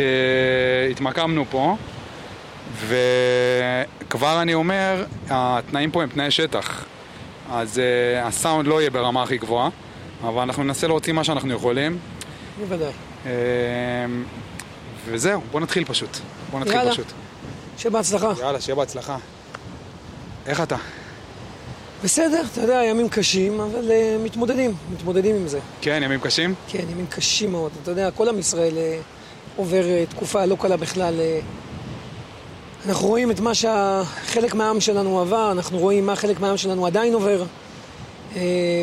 אה, התמקמנו פה, וכבר אני אומר, התנאים פה הם תנאי שטח. אז אה, הסאונד לא יהיה ברמה הכי גבוהה, אבל אנחנו ננסה להוציא מה שאנחנו יכולים. בוודאי. אה, וזהו, בוא נתחיל פשוט. בוא נתחיל יאללה. פשוט. שיהיה בהצלחה. יאללה, שיהיה בהצלחה. איך אתה? בסדר, אתה יודע, ימים קשים, אבל uh, מתמודדים, מתמודדים עם זה. כן, ימים קשים? כן, ימים קשים מאוד. אתה יודע, כל עם ישראל uh, עובר uh, תקופה לא קלה בכלל. Uh, אנחנו רואים את מה שחלק מהעם שלנו עבר, אנחנו רואים מה חלק מהעם שלנו עדיין עובר, uh,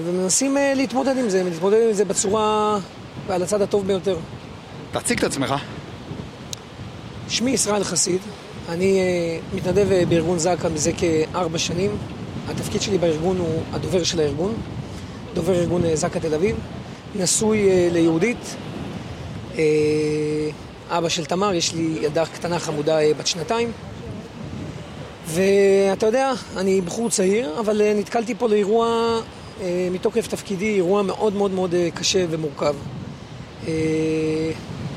ומנסים להתמודד עם זה, להתמודד עם זה בצורה ועל הצד הטוב ביותר. תציג את עצמך. שמי ישראל חסיד, אני מתנדב בארגון זק"א מזה כארבע שנים. התפקיד שלי בארגון הוא הדובר של הארגון, דובר ארגון זק"א תל אביב, נשוי ליהודית, אבא של תמר, יש לי ילדה קטנה חמודה uh, בת שנתיים. ואתה יודע, אני בחור צעיר, אבל uh, נתקלתי פה לאירוע uh, מתוקף תפקידי, אירוע מאוד מאוד מאוד קשה ומורכב.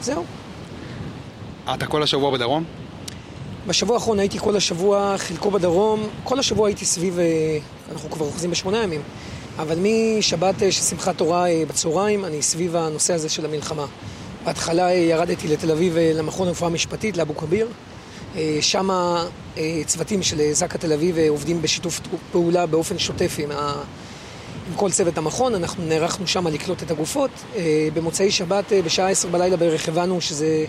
זהו. אתה כל השבוע בדרום? בשבוע האחרון הייתי כל השבוע, חלקו בדרום, כל השבוע הייתי סביב, אה, אנחנו כבר אוחזים בשמונה ימים, אבל משבת אה, של שמחת תורה אה, בצהריים, אני סביב הנושא הזה של המלחמה. בהתחלה ירדתי לתל אביב למכון לרפואה משפטית, לאבו כביר. שם צוותים של זק"א תל אביב עובדים בשיתוף פעולה באופן שוטף עם, ה... עם כל צוות המכון. אנחנו נערכנו שם לקלוט את הגופות. במוצאי שבת בשעה עשר בלילה בערך הבנו שזה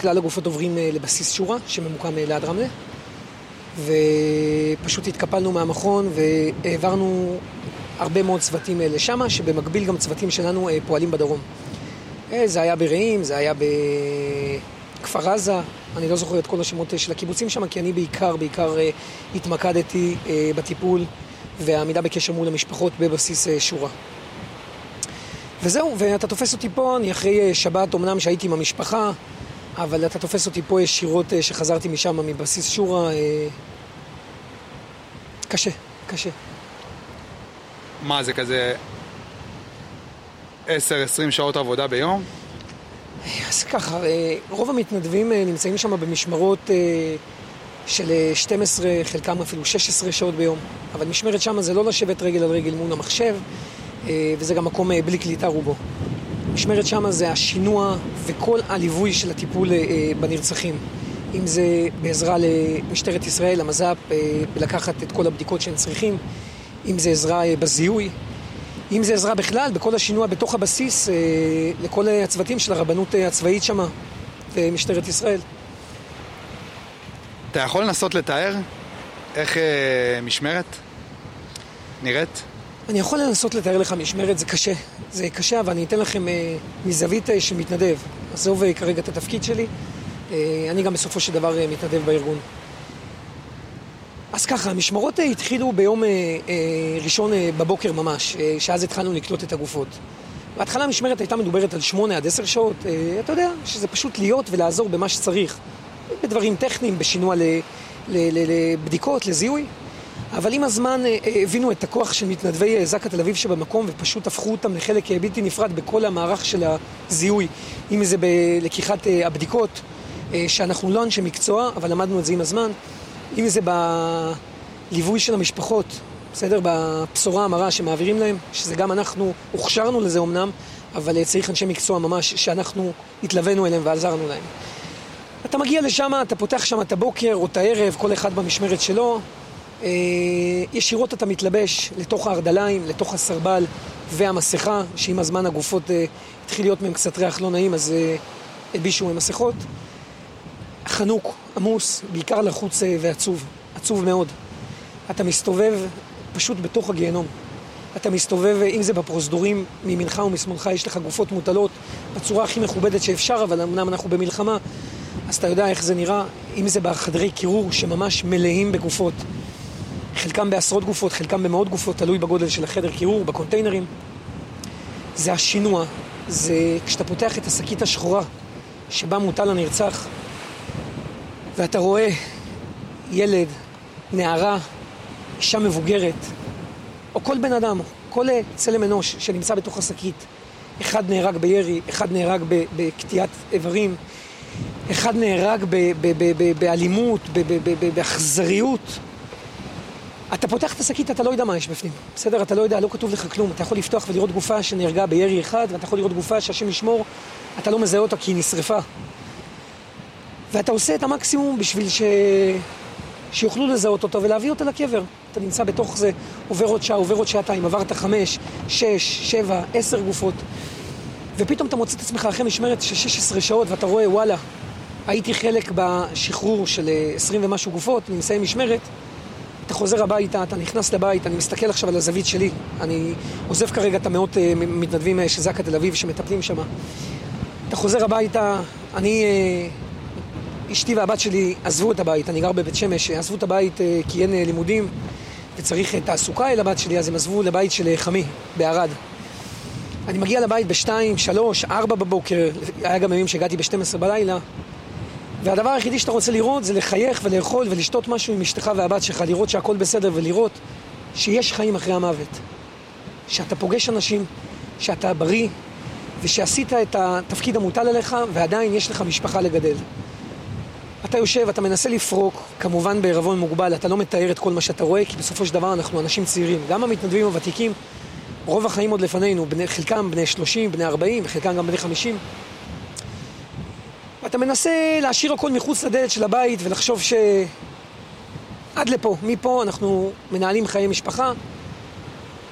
כלל הגופות עוברים אה, לבסיס שורה, שממוקם אה, ליד רמלה. ופשוט התקפלנו מהמכון והעברנו הרבה מאוד צוותים אה, לשם, שבמקביל גם צוותים שלנו פועלים בדרום. זה היה ברעים, זה היה בכפר עזה, אני לא זוכר את כל השמות של הקיבוצים שם, כי אני בעיקר, בעיקר התמקדתי בטיפול והעמידה בקשר מול המשפחות בבסיס שורה. וזהו, ואתה תופס אותי פה, אני אחרי שבת, אמנם שהייתי עם המשפחה, אבל אתה תופס אותי פה ישירות אה, שחזרתי משם, מבסיס שורה. אה, קשה, קשה. מה, זה כזה 10-20 שעות עבודה ביום? אז ככה, אה, רוב המתנדבים נמצאים שם במשמרות של 12, חלקם אפילו 16 שעות ביום. אבל משמרת שם זה לא לשבת רגל על רגל מול המחשב, וזה גם מקום בלי קליטה רובו. משמרת שמה זה השינוע וכל הליווי של הטיפול אה, בנרצחים. אם זה בעזרה למשטרת ישראל, למז"פ, אה, לקחת את כל הבדיקות שהם צריכים, אם זה עזרה אה, בזיהוי, אם זה עזרה בכלל בכל השינוע בתוך הבסיס לכל הצוותים של הרבנות הצבאית שמה ומשטרת ישראל. אתה יכול לנסות לתאר איך משמרת נראית? אני יכול לנסות לתאר לך משמרת, זה קשה. זה קשה, אבל אני אתן לכם אה, מזווית אה, של מתנדב. עזוב אה, כרגע את התפקיד שלי. אה, אני גם בסופו של דבר אה, מתנדב בארגון. אז ככה, המשמרות אה, התחילו ביום אה, אה, ראשון בבוקר ממש, שאז התחלנו לקלוט את הגופות. בהתחלה המשמרת הייתה מדוברת על שמונה עד עשר שעות. אתה יודע, שזה פשוט להיות ולעזור במה שצריך. בדברים טכניים, בשינוע לבדיקות, לזיהוי. אבל עם הזמן הבינו את הכוח של מתנדבי זק"א תל אביב שבמקום ופשוט הפכו אותם לחלק בלתי נפרד בכל המערך של הזיהוי, אם זה בלקיחת הבדיקות, שאנחנו לא אנשי מקצוע, אבל למדנו את זה עם הזמן, אם זה בליווי של המשפחות, בסדר? בבשורה המרה שמעבירים להם, שזה גם אנחנו הוכשרנו לזה אמנם, אבל צריך אנשי מקצוע ממש, שאנחנו התלווינו אליהם ועזרנו להם. אתה מגיע לשם, אתה פותח שם את הבוקר או את הערב, כל אחד במשמרת שלו, אה, ישירות אתה מתלבש לתוך הארדליים, לתוך הסרבל והמסכה, שעם הזמן הגופות אה, התחיל להיות מהם קצת ריח לא נעים, אז אה, הלבישו עם מסכות. חנוק, עמוס, בעיקר לחוץ ועצוב, עצוב מאוד. אתה מסתובב פשוט בתוך הגיהנום. אתה מסתובב, אם זה בפרוזדורים, מימינך ומשמאלך יש לך גופות מוטלות בצורה הכי מכובדת שאפשר, אבל אמנם אנחנו במלחמה, אז אתה יודע איך זה נראה, אם זה בחדרי קירור שממש מלאים בגופות. חלקם בעשרות גופות, חלקם במאות גופות, תלוי בגודל של החדר קירור, בקונטיינרים. זה השינוע, זה כשאתה פותח את השקית השחורה שבה מוטל הנרצח, ואתה רואה ילד, נערה, אישה מבוגרת, או כל בן אדם, כל צלם אנוש שנמצא בתוך השקית. אחד נהרג בירי, אחד נהרג בקטיעת איברים, אחד נהרג באלימות, באכזריות. אתה פותח את השקית, אתה לא יודע מה יש בפנים, בסדר? אתה לא יודע, לא כתוב לך כלום. אתה יכול לפתוח ולראות גופה שנהרגה בירי אחד, ואתה יכול לראות גופה שהשם ישמור, אתה לא מזהה אותה כי היא נשרפה. ואתה עושה את המקסימום בשביל ש... שיוכלו לזהות אותו ולהביא אותה לקבר. אתה נמצא בתוך זה, עובר עוד שעה, עובר עוד שעתיים, עברת חמש, שש, שבע, עשר גופות. ופתאום אתה מוצא את עצמך אחרי משמרת של 16 שעות ואתה רואה, וואלה, הייתי חלק בשחרור של 20 ומשהו גופות, אני מסיים משמרת, אתה חוזר הביתה, אתה נכנס לבית, אני מסתכל עכשיו על הזווית שלי, אני עוזב כרגע את המאות אה, מתנדבים של זק"א תל אביב שמטפלים שם. אתה חוזר הביתה, אני, אה, אשתי והבת שלי עזבו את הבית, אני גר בבית שמש, עזבו את הבית אה, כי אין לימודים וצריך תעסוקה אל הבת שלי, אז הם עזבו לבית של חמי בערד. אני מגיע לבית בשתיים, שלוש, ארבע בבוקר, היה גם ימים שהגעתי ב-12 בלילה, והדבר היחידי שאתה רוצה לראות זה לחייך ולאכול ולשתות משהו עם אשתך והבת שלך, לראות שהכל בסדר ולראות שיש חיים אחרי המוות. שאתה פוגש אנשים, שאתה בריא, ושעשית את התפקיד המוטל עליך, ועדיין יש לך משפחה לגדל. אתה יושב, אתה מנסה לפרוק, כמובן בערבון מוגבל, אתה לא מתאר את כל מה שאתה רואה, כי בסופו של דבר אנחנו אנשים צעירים. גם המתנדבים הוותיקים, רוב החיים עוד לפנינו, בני, חלקם בני 30, בני 40, וחלקם גם בני 50. ואתה מנסה להשאיר הכל מחוץ לדלת של הבית ולחשוב ש... עד לפה, מפה אנחנו מנהלים חיי משפחה.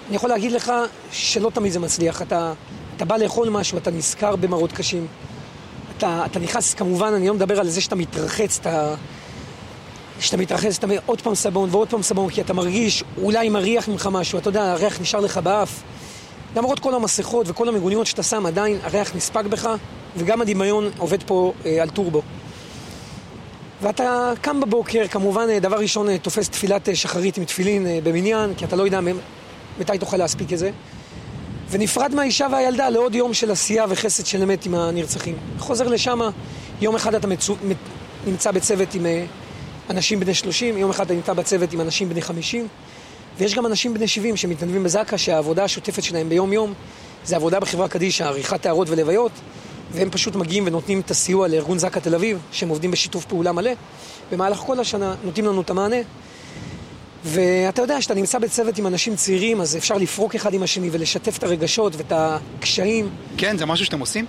אני יכול להגיד לך שלא תמיד זה מצליח. אתה, אתה בא לאכול משהו, אתה נזכר במראות קשים. אתה, אתה נכנס, כמובן, אני לא מדבר על זה שאתה מתרחץ, אתה... שאתה מתרחץ, אתה אומר עוד פעם סבון ועוד פעם סבון, כי אתה מרגיש, אולי מריח ממך משהו, אתה יודע, הריח נשאר לך באף. למרות כל המסכות וכל המיגוניות שאתה שם, עדיין הריח נספג בך, וגם הדמיון עובד פה אה, על טורבו. ואתה קם בבוקר, כמובן, אה, דבר ראשון, אה, תופס תפילת אה, שחרית עם תפילין במניין, כי אתה לא יודע מתי תוכל להספיק את זה. ונפרד מהאישה והילדה לעוד יום של עשייה וחסד של אמת עם הנרצחים. חוזר לשם, יום אחד אתה מצו... נמצא בצוות עם אנשים בני 30, יום אחד אתה נמצא בצוות עם אנשים בני 50, ויש גם אנשים בני 70 שמתנדבים בזק"א, שהעבודה השוטפת שלהם ביום-יום זה עבודה בחברה קדישא, עריכת טהרות ולוויות, והם פשוט מגיעים ונותנים את הסיוע לארגון זק"א תל אביב, שהם עובדים בשיתוף פעולה מלא. במהלך כל השנה נותנים לנו את המענה. ואתה יודע, כשאתה נמצא בצוות עם אנשים צעירים, אז אפשר לפרוק אחד עם השני ולשתף את הרגשות ואת הקשיים. כן, זה משהו שאתם עושים?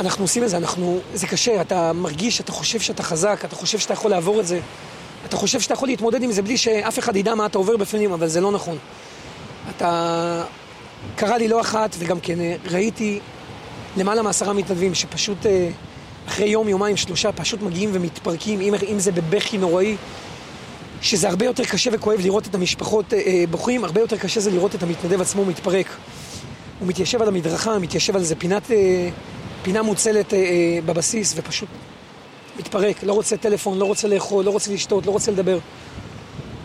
אנחנו עושים את זה, אנחנו... זה קשה, אתה מרגיש, אתה חושב שאתה חזק, אתה חושב שאתה יכול לעבור את זה. אתה חושב שאתה יכול להתמודד עם זה בלי שאף אחד ידע מה אתה עובר בפנים, אבל זה לא נכון. אתה... קרה לי לא אחת, וגם כן ראיתי למעלה מעשרה מתנדבים שפשוט אה, אחרי יום, יומיים, שלושה, פשוט מגיעים ומתפרקים, אם, אם זה בבכי נוראי, שזה הרבה יותר קשה וכואב לראות את המשפחות אה, אה, בוכים, הרבה יותר קשה זה לראות את המתנדב עצמו מתפרק. הוא מתיישב על המדרכה, מתיישב על איזה פינת, פינה מוצלת בבסיס, ופשוט מתפרק, לא רוצה טלפון, לא רוצה לאכול, לא רוצה לשתות, לא רוצה לדבר.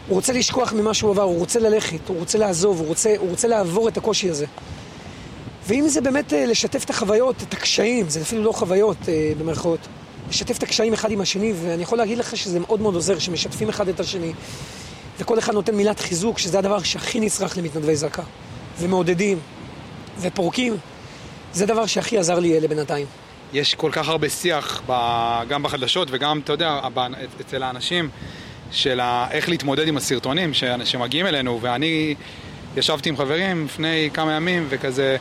הוא רוצה לשכוח ממה שהוא עבר, הוא רוצה ללכת, הוא רוצה לעזוב, הוא רוצה, הוא רוצה לעבור את הקושי הזה. ואם זה באמת אה, לשתף את החוויות, את הקשיים, זה אפילו לא חוויות אה, במרכאות, לשתף את הקשיים אחד עם השני, ואני יכול להגיד לך שזה מאוד מאוד עוזר, שמשתפים אחד את השני, וכל אחד נותן מילת חיזוק, שזה הדבר שהכי נצרך למתנדבי זק"א, ומעודדים, ופורקים, זה דבר שהכי עזר לי לבינתיים. יש כל כך הרבה שיח, גם בחדשות וגם, אתה יודע, אצל האנשים, של איך להתמודד עם הסרטונים שמגיעים אלינו, ואני ישבתי עם חברים לפני כמה ימים וכזה,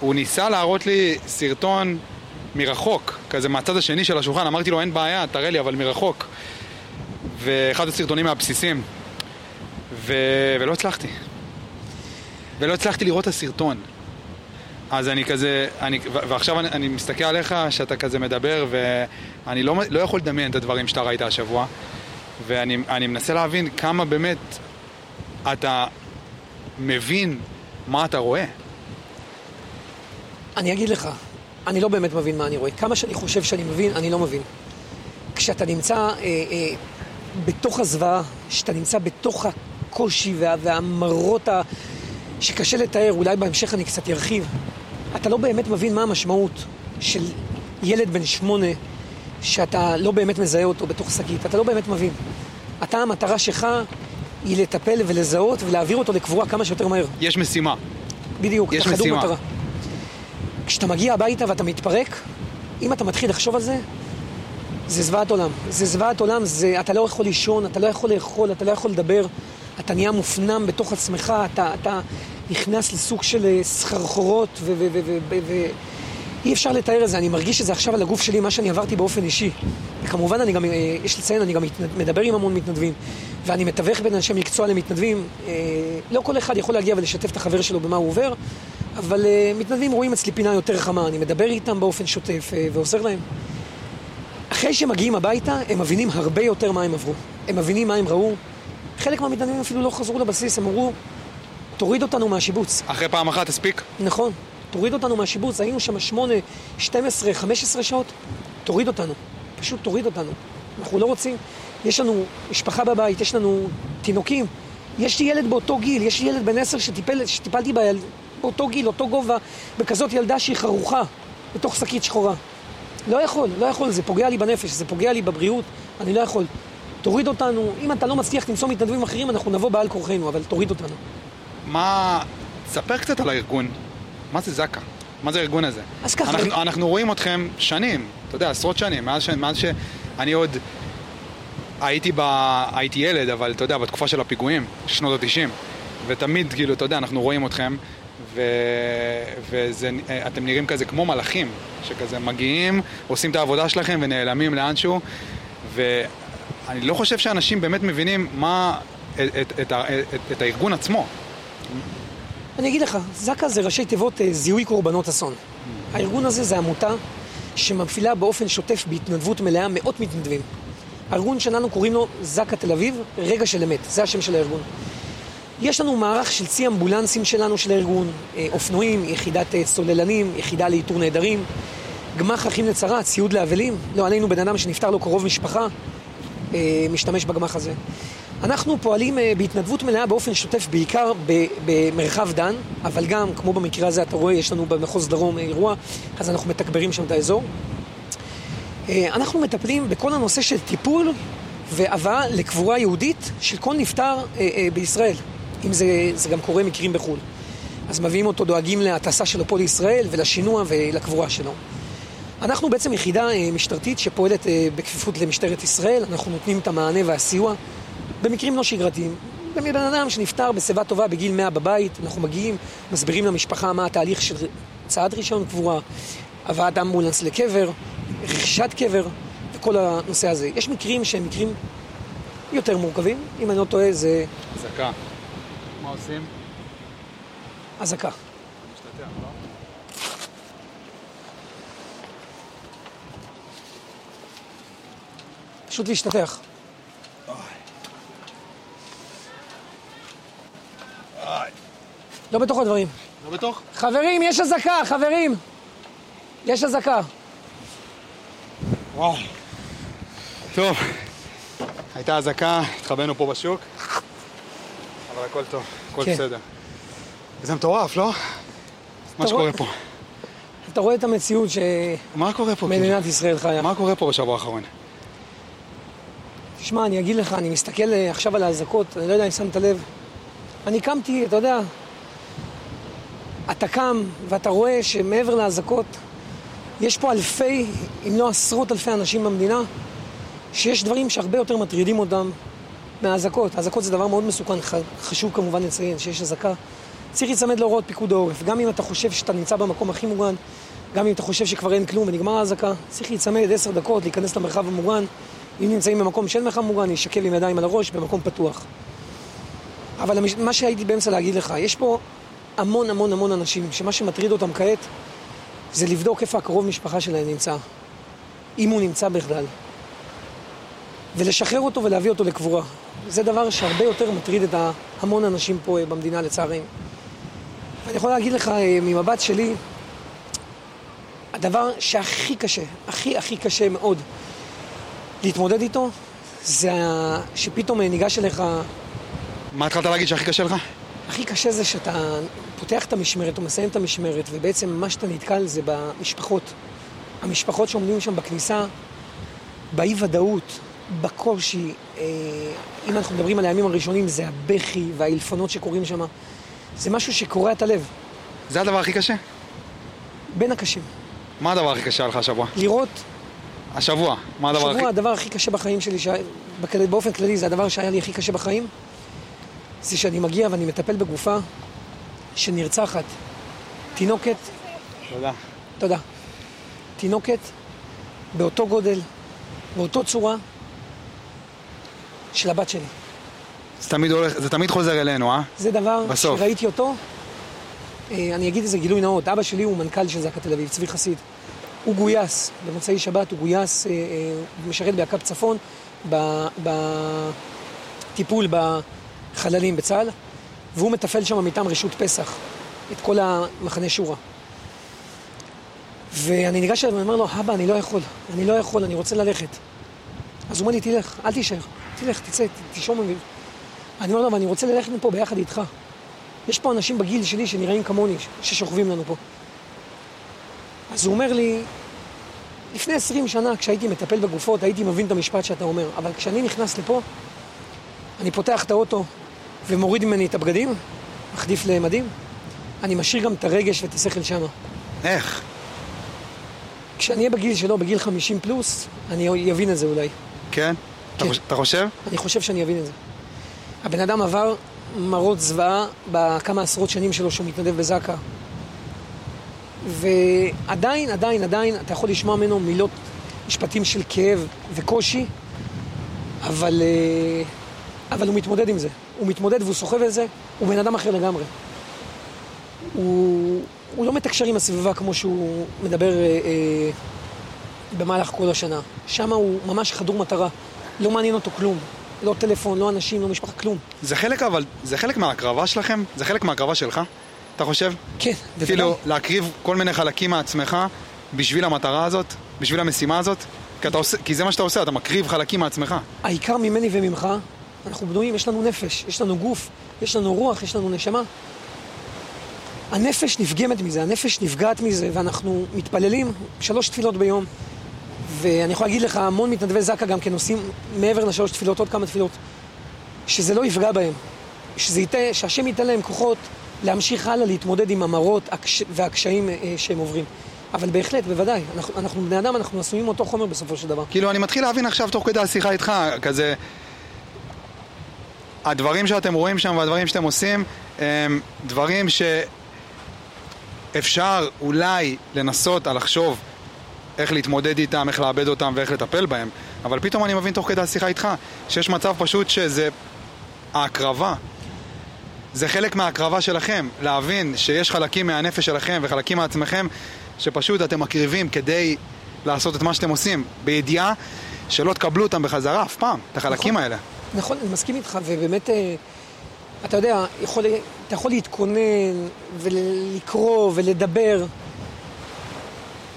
הוא ניסה להראות לי סרטון מרחוק, כזה מהצד השני של השולחן, אמרתי לו אין בעיה, תראה לי, אבל מרחוק. ואחד הסרטונים מהבסיסים. ו... ולא הצלחתי. ולא הצלחתי לראות את הסרטון. אז אני כזה, אני, ועכשיו אני, אני מסתכל עליך שאתה כזה מדבר ואני לא, לא יכול לדמיין את הדברים שאתה ראית השבוע ואני מנסה להבין כמה באמת אתה מבין מה אתה רואה. אני אגיד לך, אני לא באמת מבין מה אני רואה. כמה שאני חושב שאני מבין, אני לא מבין. כשאתה נמצא אה, אה, בתוך הזוועה, כשאתה נמצא בתוך הקושי וה, והמראות ה... שקשה לתאר, אולי בהמשך אני קצת ארחיב, אתה לא באמת מבין מה המשמעות של ילד בן שמונה שאתה לא באמת מזהה אותו בתוך שקית, אתה לא באמת מבין. אתה, המטרה שלך היא לטפל ולזהות ולהעביר אותו לקבורה כמה שיותר מהר. יש משימה. בדיוק, יש אתה חדור מטרה. כשאתה מגיע הביתה ואתה מתפרק, אם אתה מתחיל לחשוב על זה, זה זוועת עולם. זה זוועת עולם, זה, אתה לא יכול לישון, אתה לא יכול לאכול, אתה לא יכול לדבר, אתה נהיה מופנם בתוך עצמך, אתה, אתה נכנס לסוג של אה, סחרחורות, ואי אפשר לתאר את זה. אני מרגיש את זה עכשיו על הגוף שלי, מה שאני עברתי באופן אישי. וכמובן, אני גם, אה, יש לציין, אני גם מדבר עם המון מתנדבים, ואני מתווך בין אנשי מקצוע למתנדבים. אה, לא כל אחד יכול להגיע ולשתף את החבר שלו במה הוא עובר, אבל מתנדבים רואים אצלי פינה יותר חמה, אני מדבר איתם באופן שוטף ועוזר להם. אחרי שהם מגיעים הביתה, הם מבינים הרבה יותר מה הם עברו. הם מבינים מה הם ראו. חלק מהמתנדבים אפילו לא חזרו לבסיס, הם אמרו, תוריד אותנו מהשיבוץ. אחרי פעם אחת הספיק? נכון. תוריד אותנו מהשיבוץ, היינו שם שמונה, 12, 15 שעות, תוריד אותנו. פשוט תוריד אותנו. אנחנו לא רוצים. יש לנו משפחה בבית, יש לנו תינוקים. יש לי ילד באותו גיל, יש לי ילד בן עשר שטיפל, שטיפלתי ביל... באותו גיל, אותו גובה, בכזאת ילדה שהיא חרוכה, בתוך שקית שחורה. לא יכול, לא יכול, זה פוגע לי בנפש, זה פוגע לי בבריאות, אני לא יכול. תוריד אותנו, אם אתה לא מצליח למצוא מתנדבים אחרים, אנחנו נבוא בעל כורחנו, אבל תוריד אותנו. מה... ספר קצת על הארגון. מה זה זק"א? מה זה הארגון הזה? אז ככה... אנחנו, אנחנו רואים אתכם שנים, אתה יודע, עשרות שנים, מאז, ש... מאז שאני עוד הייתי, ב... הייתי ילד, אבל אתה יודע, בתקופה של הפיגועים, שנות ה-90, ותמיד, כאילו, אתה יודע, אנחנו רואים אתכם. ואתם נראים כזה כמו מלאכים, שכזה מגיעים, עושים את העבודה שלכם ונעלמים לאנשהו, ואני לא חושב שאנשים באמת מבינים מה... את, את, את, את, את הארגון עצמו. אני אגיד לך, זק"א זה ראשי תיבות אה, זיהוי קורבנות אסון. הארגון הזה זה עמותה שמפעילה באופן שוטף בהתנדבות מלאה מאות מתנדבים. הארגון שלנו קוראים לו זק"א תל אביב, רגע של אמת, זה השם של הארגון. יש לנו מערך של צי אמבולנסים שלנו של הארגון, אה, אופנועים, יחידת אה, סוללנים, יחידה לאיתור נעדרים, גמ"ח אחים לצרה, ציוד לאבלים, לא עלינו בן אדם שנפטר לו קרוב משפחה, משתמש בגמ"ח הזה. אנחנו פועלים אה, בהתנדבות מלאה באופן שוטף, בעיקר במרחב דן, אבל גם, כמו במקרה הזה, אתה רואה, יש לנו במחוז דרום אה, אירוע, אז אנחנו מתגברים שם את האזור. אה, אנחנו מטפלים בכל הנושא של טיפול והבאה לקבורה יהודית של כל נפטר בישראל, אם זה, זה גם קורה מקרים בחו"ל. אז מביאים אותו, דואגים להטסה שלו פה לישראל ולשינוע ולקבורה שלו. אנחנו בעצם יחידה משטרתית שפועלת בכפיפות למשטרת ישראל, אנחנו נותנים את המענה והסיוע במקרים לא שגרתיים. בן אדם שנפטר בשיבה טובה בגיל 100 בבית, אנחנו מגיעים, מסבירים למשפחה מה התהליך של צעד ראשון קבורה, הבאת אמבולנס לקבר, רכישת קבר, וכל הנושא הזה. יש מקרים שהם מקרים יותר מורכבים, אם אני לא טועה זה... אזעקה. מה עושים? אזעקה. לא? פשוט להשתטח. לא בתוך הדברים. לא בתוך? חברים, יש אזעקה, חברים! יש אזעקה. וואו. טוב, הייתה אזעקה, התחבאנו פה בשוק, אבל הכל טוב, הכל כן. בסדר. זה מטורף, לא? מה שקורה. פה. אתה רואה את המציאות ש... מה קורה פה? מדינת כאילו? ישראל חיה. מה קורה פה בשבוע האחרון? תשמע, אני אגיד לך, אני מסתכל אה, עכשיו על האזעקות, אני לא יודע אם שמת לב. אני קמתי, אתה יודע, אתה קם ואתה רואה שמעבר לאזעקות, יש פה אלפי, אם לא עשרות אלפי אנשים במדינה, שיש דברים שהרבה יותר מטרידים אותם מהאזעקות. האזעקות זה דבר מאוד מסוכן, חשוב כמובן לציין שיש אזעקה. צריך להיצמד להוראות פיקוד העורף. גם אם אתה חושב שאתה נמצא במקום הכי מוגן, גם אם אתה חושב שכבר אין כלום ונגמר האזעקה, צריך להיצמד עשר דקות, להיכנס למרחב המוגן. אם נמצאים במקום שאין מרחב מוגן, להישכב עם ידיים על הראש במקום פתוח. אבל מה שהייתי באמצע להגיד לך, יש פה המון המון המון אנשים שמה שמטריד אותם כעת זה לבדוק איפה הקרוב משפחה שלהם נמצא, אם הוא נמצא בכלל, ולשחרר אותו ולהביא אותו לקבורה. זה דבר שהרבה יותר מטריד את המון אנשים פה אה, במדינה לצערנו. אני יכול להגיד לך אה, ממבט שלי, הדבר שהכי קשה, הכי הכי קשה מאוד להתמודד איתו, זה שפתאום ניגש אליך... מה התחלת להגיד שהכי קשה לך? הכי קשה זה שאתה פותח את המשמרת או מסיים את המשמרת, ובעצם מה שאתה נתקל זה במשפחות. המשפחות שעומדים שם בכניסה, באי-ודאות, בקושי. אה, אם אנחנו מדברים על הימים הראשונים, זה הבכי והאילפונות שקורים שם. זה משהו שקורע את הלב. זה הדבר הכי קשה? בין הקשים. מה הדבר הכי קשה לך השבוע? לראות, השבוע, מה הדבר הכי... שבוע הדבר הכי קשה בחיים שלי, ש... בכ- באופן כללי זה הדבר שהיה לי הכי קשה בחיים, זה שאני מגיע ואני מטפל בגופה שנרצחת. תינוקת, תודה. תודה. תינוקת באותו גודל, באותו צורה של הבת שלי. זה תמיד הולך, זה תמיד חוזר אלינו, אה? זה דבר בסוף. שראיתי אותו, אה, אני אגיד איזה גילוי נאות, אבא שלי הוא מנכ"ל של זק"א תל אביב, צבי חסיד. הוא גויס, במוצאי שבת הוא גויס, אה, אה, הוא משרת באכ"ב צפון, בטיפול בחללים בצה"ל, והוא מתפעל שם מטעם רשות פסח את כל המחנה שורה. ואני ניגש אליו ואני אומר לו, אבא, אני לא יכול, אני לא יכול, אני רוצה ללכת. אז הוא אומר לי, תלך, אל תישאר, תלך, תצא, ת- תשום אוויר. אני אומר לו, אני רוצה ללכת מפה ביחד איתך. יש פה אנשים בגיל שלי שנראים כמוני, ששוכבים לנו פה. אז הוא אומר לי, לפני 20 שנה, כשהייתי מטפל בגופות, הייתי מבין את המשפט שאתה אומר, אבל כשאני נכנס לפה, אני פותח את האוטו ומוריד ממני את הבגדים, מחליף למדים, אני משאיר גם את הרגש ואת השכל שמה. איך? כשאני אהיה בגיל שלו, בגיל 50 פלוס, אני אבין את זה אולי. כן? כן. אתה חושב? אני חושב שאני אבין את זה. הבן אדם עבר מראות זוועה בכמה עשרות שנים שלו שהוא מתנדב בזק"א. ועדיין, עדיין, עדיין, אתה יכול לשמוע ממנו מילות, משפטים של כאב וקושי, אבל, אה, אבל הוא מתמודד עם זה. הוא מתמודד והוא סוחב את זה, הוא בן אדם אחר לגמרי. הוא, הוא לא מתקשר עם הסביבה כמו שהוא מדבר אה, אה, במהלך כל השנה. שם הוא ממש חדור מטרה. לא מעניין אותו כלום. לא טלפון, לא אנשים, לא משפחה, כלום. זה חלק אבל, זה חלק מההקרבה שלכם? זה חלק מההקרבה שלך? אתה חושב? כן, בוודאי. כאילו, להקריב כל מיני חלקים מעצמך בשביל המטרה הזאת? בשביל המשימה הזאת? כי, אתה עושה, כי זה מה שאתה עושה, אתה מקריב חלקים מעצמך. העיקר ממני וממך, אנחנו בנויים, יש לנו נפש, יש לנו גוף, יש לנו רוח, יש לנו נשמה. הנפש נפגמת מזה, הנפש נפגעת מזה, ואנחנו מתפללים שלוש תפילות ביום. ואני יכול להגיד לך, המון מתנדבי זק"א גם כן עושים מעבר לשלוש תפילות עוד כמה תפילות, שזה לא יפגע בהם, שזה ייתן, שהשם ייתן להם כוחות להמשיך הלאה להתמודד עם המראות הקש, והקשיים אה, שהם עוברים. אבל בהחלט, בוודאי, אנחנו, אנחנו בני אדם, אנחנו עשויים מאותו חומר בסופו של דבר. כאילו, אני מתחיל להבין עכשיו תוך כדי השיחה איתך, כזה... הדברים שאתם רואים שם והדברים שאתם עושים הם דברים שאפשר אולי לנסות לחשוב איך להתמודד איתם, איך לאבד אותם ואיך לטפל בהם אבל פתאום אני מבין תוך כדי השיחה איתך שיש מצב פשוט שזה ההקרבה זה חלק מההקרבה שלכם, להבין שיש חלקים מהנפש שלכם וחלקים מעצמכם שפשוט אתם מקריבים כדי לעשות את מה שאתם עושים בידיעה שלא תקבלו אותם בחזרה אף פעם, את החלקים נכון. האלה. נכון, אני מסכים איתך, ובאמת, אה, אתה יודע, יכול, אתה יכול להתכונן ולקרוא ולדבר,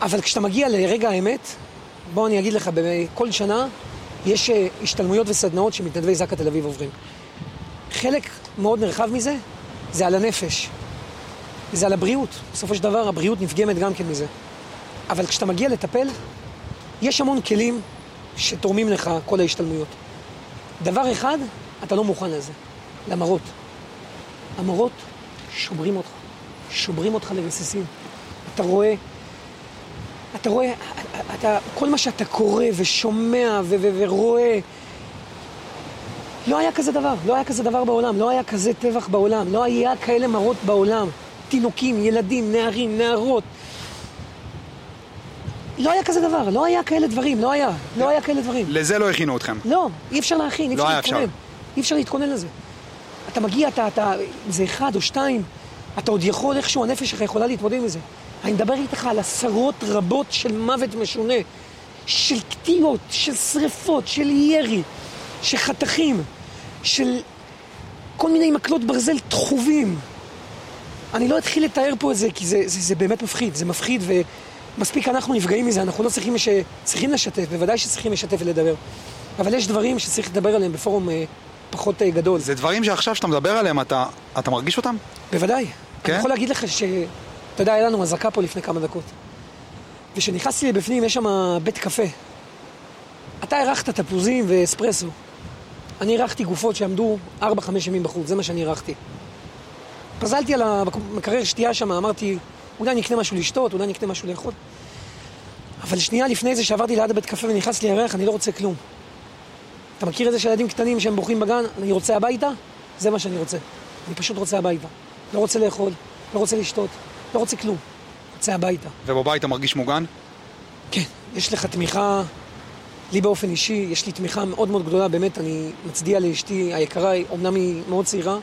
אבל כשאתה מגיע לרגע האמת, בוא אני אגיד לך, כל שנה יש אה, השתלמויות וסדנאות שמתנדבי זק"א תל אביב עוברים. חלק מאוד נרחב מזה זה על הנפש, זה על הבריאות. בסופו של דבר הבריאות נפגמת גם כן מזה. אבל כשאתה מגיע לטפל, יש המון כלים שתורמים לך כל ההשתלמויות. דבר אחד, אתה לא מוכן לזה, למראות. המראות שוברים אותך, שוברים אותך לרסיסים. אתה רואה, אתה רואה, אתה, כל מה שאתה קורא ושומע ו- ו- ורואה, לא היה כזה דבר, לא היה כזה דבר בעולם, לא היה כזה טבח בעולם, לא היה כאלה מראות בעולם. תינוקים, ילדים, נערים, נערות. לא היה כזה דבר, לא היה כאלה דברים, לא היה, לא היה כאלה דברים. לזה לא הכינו אתכם. לא, אי אפשר להכין, אי לא אפשר היה להתכונן. אפשר. אי אפשר להתכונן לזה. אתה מגיע, אתה, אתה, זה אחד או שתיים, אתה עוד יכול איכשהו, הנפש שלך יכולה להתמודד עם זה. אני מדבר איתך על עשרות רבות של מוות משונה, של קטיעות, של שריפות, של ירי, של חתכים, של כל מיני מקלות ברזל טחובים. אני לא אתחיל לתאר פה את זה, כי זה, זה, זה באמת מפחיד, זה מפחיד, ומספיק אנחנו נפגעים מזה, אנחנו לא צריכים, ש... צריכים לשתף, בוודאי שצריכים לשתף ולדבר. אבל יש דברים שצריך לדבר עליהם בפורום אה, פחות אה, גדול. זה דברים שעכשיו שאתה מדבר עליהם, אתה, אתה מרגיש אותם? בוודאי. כן? אני יכול להגיד לך ש... אתה יודע, היה לנו אזעקה פה לפני כמה דקות. וכשנכנסתי לבפנים, יש שם בית קפה. אתה אירחת תפוזים ואספרסו. אני אירחתי גופות שעמדו 4-5 ימים בחוץ, זה מה שאני אירחתי. פזלתי על המקרר שתייה שם, אמרתי, אולי נקנה משהו לשתות, אולי נקנה משהו לאכול. אבל שנייה לפני זה שעברתי ליד הבית קפה ונכנס לי ירח, אני לא רוצה כלום. אתה מכיר את זה שילדים קטנים שהם בוכים בגן, אני רוצה הביתה? זה מה שאני רוצה. אני פשוט רוצה הביתה. לא רוצה לאכול, לא רוצה לשתות, לא רוצה כלום. רוצה הביתה. ובבית אתה מרגיש מוגן? כן, יש לך תמיכה, לי באופן אישי, יש לי תמיכה מאוד מאוד גדולה, באמת, אני מצדיע לאשתי היקרה, אומנם היא מאוד צעירה,